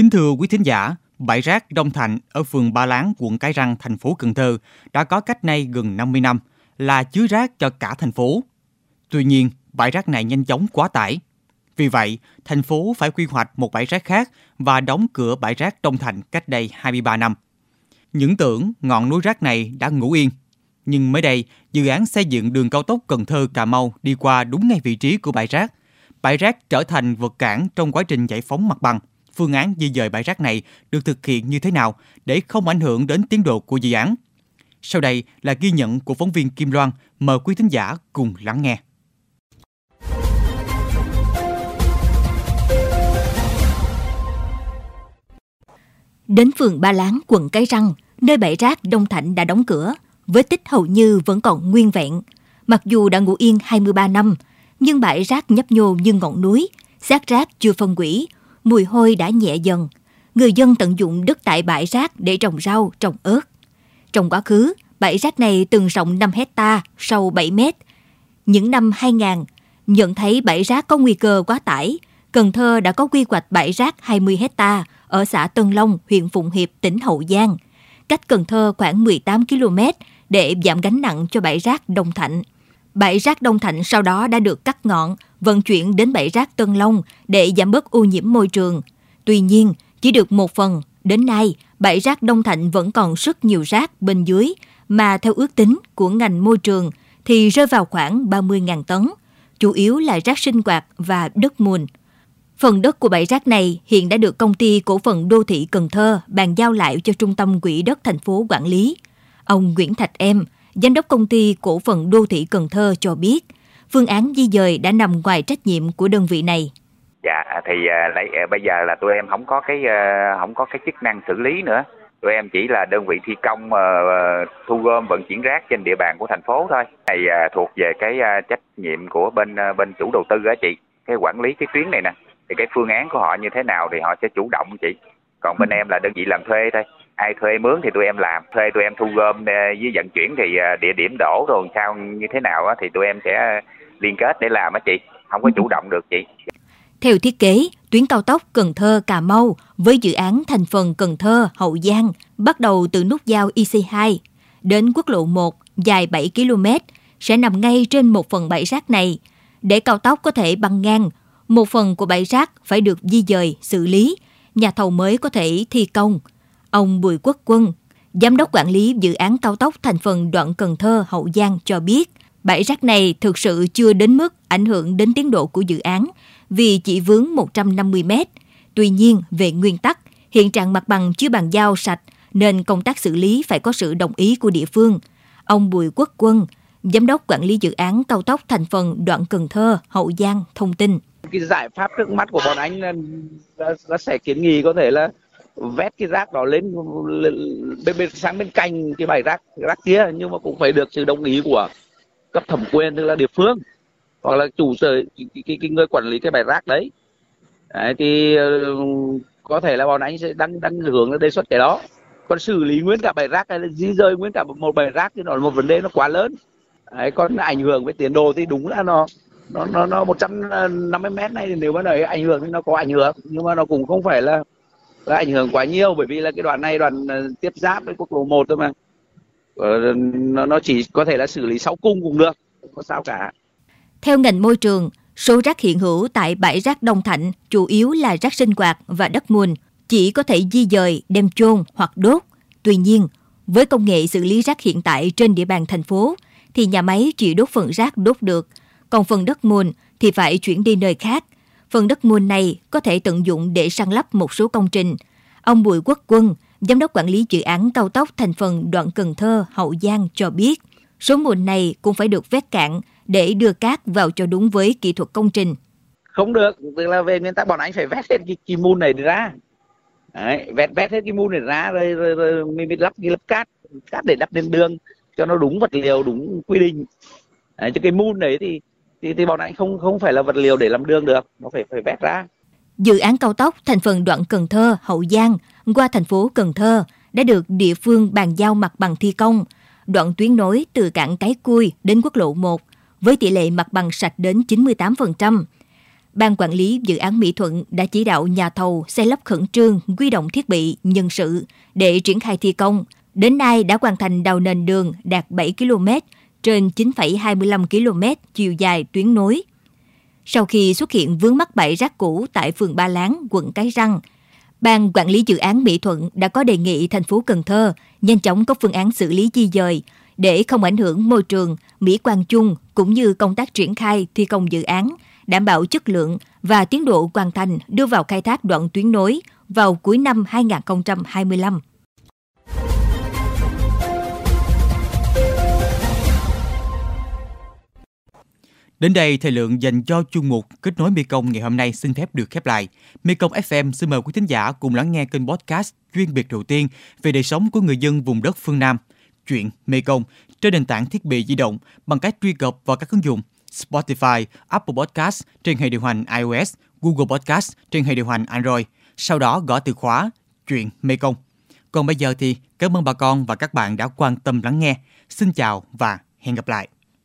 Kính thưa quý thính giả, bãi rác Đông Thạnh ở phường Ba Láng, quận Cái Răng, thành phố Cần Thơ đã có cách nay gần 50 năm, là chứa rác cho cả thành phố. Tuy nhiên, bãi rác này nhanh chóng quá tải. Vì vậy, thành phố phải quy hoạch một bãi rác khác và đóng cửa bãi rác Đông Thạnh cách đây 23 năm. Những tưởng ngọn núi rác này đã ngủ yên. Nhưng mới đây, dự án xây dựng đường cao tốc Cần Thơ Cà Mau đi qua đúng ngay vị trí của bãi rác. Bãi rác trở thành vật cản trong quá trình giải phóng mặt bằng. Phương án di dời bãi rác này được thực hiện như thế nào để không ảnh hưởng đến tiến độ của dự án? Sau đây là ghi nhận của phóng viên Kim Loan. Mời quý thính giả cùng lắng nghe. Đến phường Ba Láng, quận Cái Răng, nơi bãi rác Đông Thạnh đã đóng cửa, với tích hầu như vẫn còn nguyên vẹn. Mặc dù đã ngủ yên 23 năm, nhưng bãi rác nhấp nhô như ngọn núi, xác rác chưa phân hủy, mùi hôi đã nhẹ dần. Người dân tận dụng đất tại bãi rác để trồng rau, trồng ớt. Trong quá khứ, bãi rác này từng rộng 5 hecta, sâu 7 mét. Những năm 2000, nhận thấy bãi rác có nguy cơ quá tải, Cần Thơ đã có quy hoạch bãi rác 20 hecta ở xã Tân Long, huyện Phụng Hiệp, tỉnh Hậu Giang, cách Cần Thơ khoảng 18 km để giảm gánh nặng cho bãi rác Đông Thạnh. Bãi rác Đông Thạnh sau đó đã được cắt ngọn, vận chuyển đến bãi rác Tân Long để giảm bớt ô nhiễm môi trường. Tuy nhiên, chỉ được một phần. Đến nay, bãi rác Đông Thạnh vẫn còn rất nhiều rác bên dưới, mà theo ước tính của ngành môi trường thì rơi vào khoảng 30.000 tấn, chủ yếu là rác sinh hoạt và đất mùn. Phần đất của bãi rác này hiện đã được công ty cổ phần đô thị Cần Thơ bàn giao lại cho trung tâm quỹ đất thành phố quản lý. Ông Nguyễn Thạch Em, giám đốc công ty cổ phần đô thị Cần Thơ cho biết, phương án di dời đã nằm ngoài trách nhiệm của đơn vị này. Dạ thì uh, bây giờ là tụi em không có cái uh, không có cái chức năng xử lý nữa. Tụi em chỉ là đơn vị thi công uh, thu gom vận chuyển rác trên địa bàn của thành phố thôi. Này thuộc về cái trách nhiệm của bên bên chủ đầu tư á chị, cái quản lý cái tuyến này nè thì cái phương án của họ như thế nào thì họ sẽ chủ động chị còn bên ừ. em là đơn vị làm thuê thôi ai thuê mướn thì tụi em làm thuê tụi em thu gom ờ, với vận chuyển thì ờ, địa điểm đổ rồi sao như thế nào thì tụi em sẽ liên kết để làm á chị không có ừ. chủ động được chị theo thiết kế, tuyến cao tốc Cần Thơ Cà Mau với dự án thành phần Cần Thơ Hậu Giang bắt đầu từ nút giao IC2 đến quốc lộ 1 dài 7 km sẽ nằm ngay trên một phần bãi rác này. Để cao tốc có thể băng ngang một phần của bãi rác phải được di dời, xử lý, nhà thầu mới có thể thi công. Ông Bùi Quốc Quân, Giám đốc quản lý dự án cao tốc thành phần đoạn Cần Thơ Hậu Giang cho biết, bãi rác này thực sự chưa đến mức ảnh hưởng đến tiến độ của dự án vì chỉ vướng 150 mét. Tuy nhiên, về nguyên tắc, hiện trạng mặt bằng chưa bàn giao sạch nên công tác xử lý phải có sự đồng ý của địa phương. Ông Bùi Quốc Quân, Giám đốc quản lý dự án cao tốc thành phần đoạn Cần Thơ, Hậu Giang thông tin cái giải pháp trước mắt của bọn anh là, là, là sẽ kiến nghị có thể là vét cái rác đó lên bên, bên sang bên cạnh cái bãi rác rác kia nhưng mà cũng phải được sự đồng ý của cấp thẩm quyền tức là địa phương hoặc là chủ sở cái, cái, cái người quản lý cái bãi rác đấy. đấy thì ờ, có thể là bọn anh sẽ đang đang hướng đề xuất cái đó còn xử lý nguyên cả bãi rác hay là di rời nguyên cả một bãi rác thì nó là một vấn đề nó quá lớn đấy, còn ảnh hưởng với tiến độ thì đúng là nó nó nó nó 150 mét này thì nếu mà nói ảnh hưởng thì nó có ảnh hưởng nhưng mà nó cũng không phải là nó ảnh hưởng quá nhiều bởi vì là cái đoạn này đoạn ờ, tiếp giáp với quốc lộ 1 thôi mà. Ờ, nó, nó chỉ có thể là xử lý sáu cung cũng được không có sao cả. Theo ngành môi trường số rác hiện hữu tại bãi rác Đông Thạnh chủ yếu là rác sinh hoạt và đất mùn chỉ có thể di dời đem chôn hoặc đốt. Tuy nhiên với công nghệ xử lý rác hiện tại trên địa bàn thành phố thì nhà máy chỉ đốt phần rác đốt được còn phần đất mùn thì phải chuyển đi nơi khác. Phần đất mua này có thể tận dụng để săn lắp một số công trình. Ông Bùi Quốc Quân, Giám đốc quản lý dự án cao tốc thành phần đoạn Cần Thơ, Hậu Giang cho biết, số mùa này cũng phải được vét cạn để đưa cát vào cho đúng với kỹ thuật công trình. Không được, tức là về nguyên tắc bọn anh phải vét hết cái, cái mùn này ra. Đấy, vét vét hết cái mùn này ra rồi, rồi, rồi mình mới lắp cái lắp cát, cát để đắp lên đường cho nó đúng vật liệu, đúng quy định. Đấy, cho cái mùn đấy thì thì thì bọn anh không không phải là vật liệu để làm đường được nó phải phải vét ra dự án cao tốc thành phần đoạn Cần Thơ Hậu Giang qua thành phố Cần Thơ đã được địa phương bàn giao mặt bằng thi công đoạn tuyến nối từ cảng Cái Cui đến quốc lộ 1 với tỷ lệ mặt bằng sạch đến 98%. Ban quản lý dự án Mỹ Thuận đã chỉ đạo nhà thầu xây lắp khẩn trương, quy động thiết bị, nhân sự để triển khai thi công. Đến nay đã hoàn thành đào nền đường đạt 7 km trên 9,25 km chiều dài tuyến nối. Sau khi xuất hiện vướng mắc bãi rác cũ tại phường Ba Láng, quận Cái Răng, Ban quản lý dự án Mỹ Thuận đã có đề nghị thành phố Cần Thơ nhanh chóng có phương án xử lý di dời để không ảnh hưởng môi trường, mỹ quan chung cũng như công tác triển khai thi công dự án, đảm bảo chất lượng và tiến độ hoàn thành đưa vào khai thác đoạn tuyến nối vào cuối năm 2025. Đến đây, thời lượng dành cho chuyên mục Kết nối Mekong ngày hôm nay xin phép được khép lại. Mekong FM xin mời quý thính giả cùng lắng nghe kênh podcast chuyên biệt đầu tiên về đời sống của người dân vùng đất phương Nam, chuyện Mekong trên nền tảng thiết bị di động bằng cách truy cập vào các ứng dụng Spotify, Apple Podcast trên hệ điều hành iOS, Google Podcast trên hệ điều hành Android. Sau đó gõ từ khóa chuyện Mekong. Còn bây giờ thì cảm ơn bà con và các bạn đã quan tâm lắng nghe. Xin chào và hẹn gặp lại.